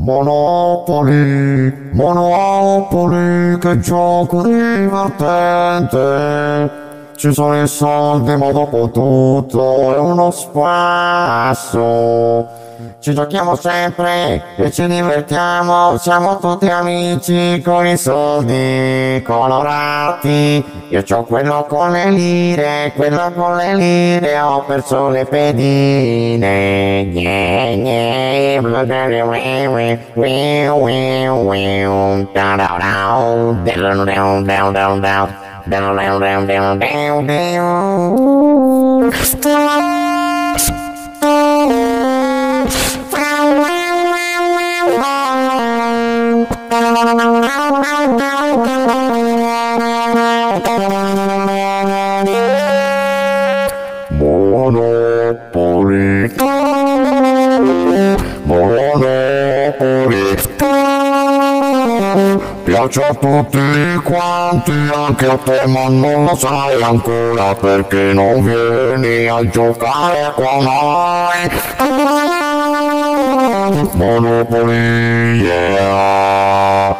Monopoli, Monopoli, che gioco divertente. Ci sono i soldi, ma dopo tutto è uno spasso. Ci giochiamo sempre e ci divertiamo, siamo tutti amici con i soldi colorati. Io ho quello con le lire, quello con le lire, ho perso le pedine. Yeah, yeah. Down, down. Monopoli. Monopoli. Piace a tutti quanti, anche a te, ma non lo sai ancora perché non vieni a giocare con noi. Monopoli, yeah.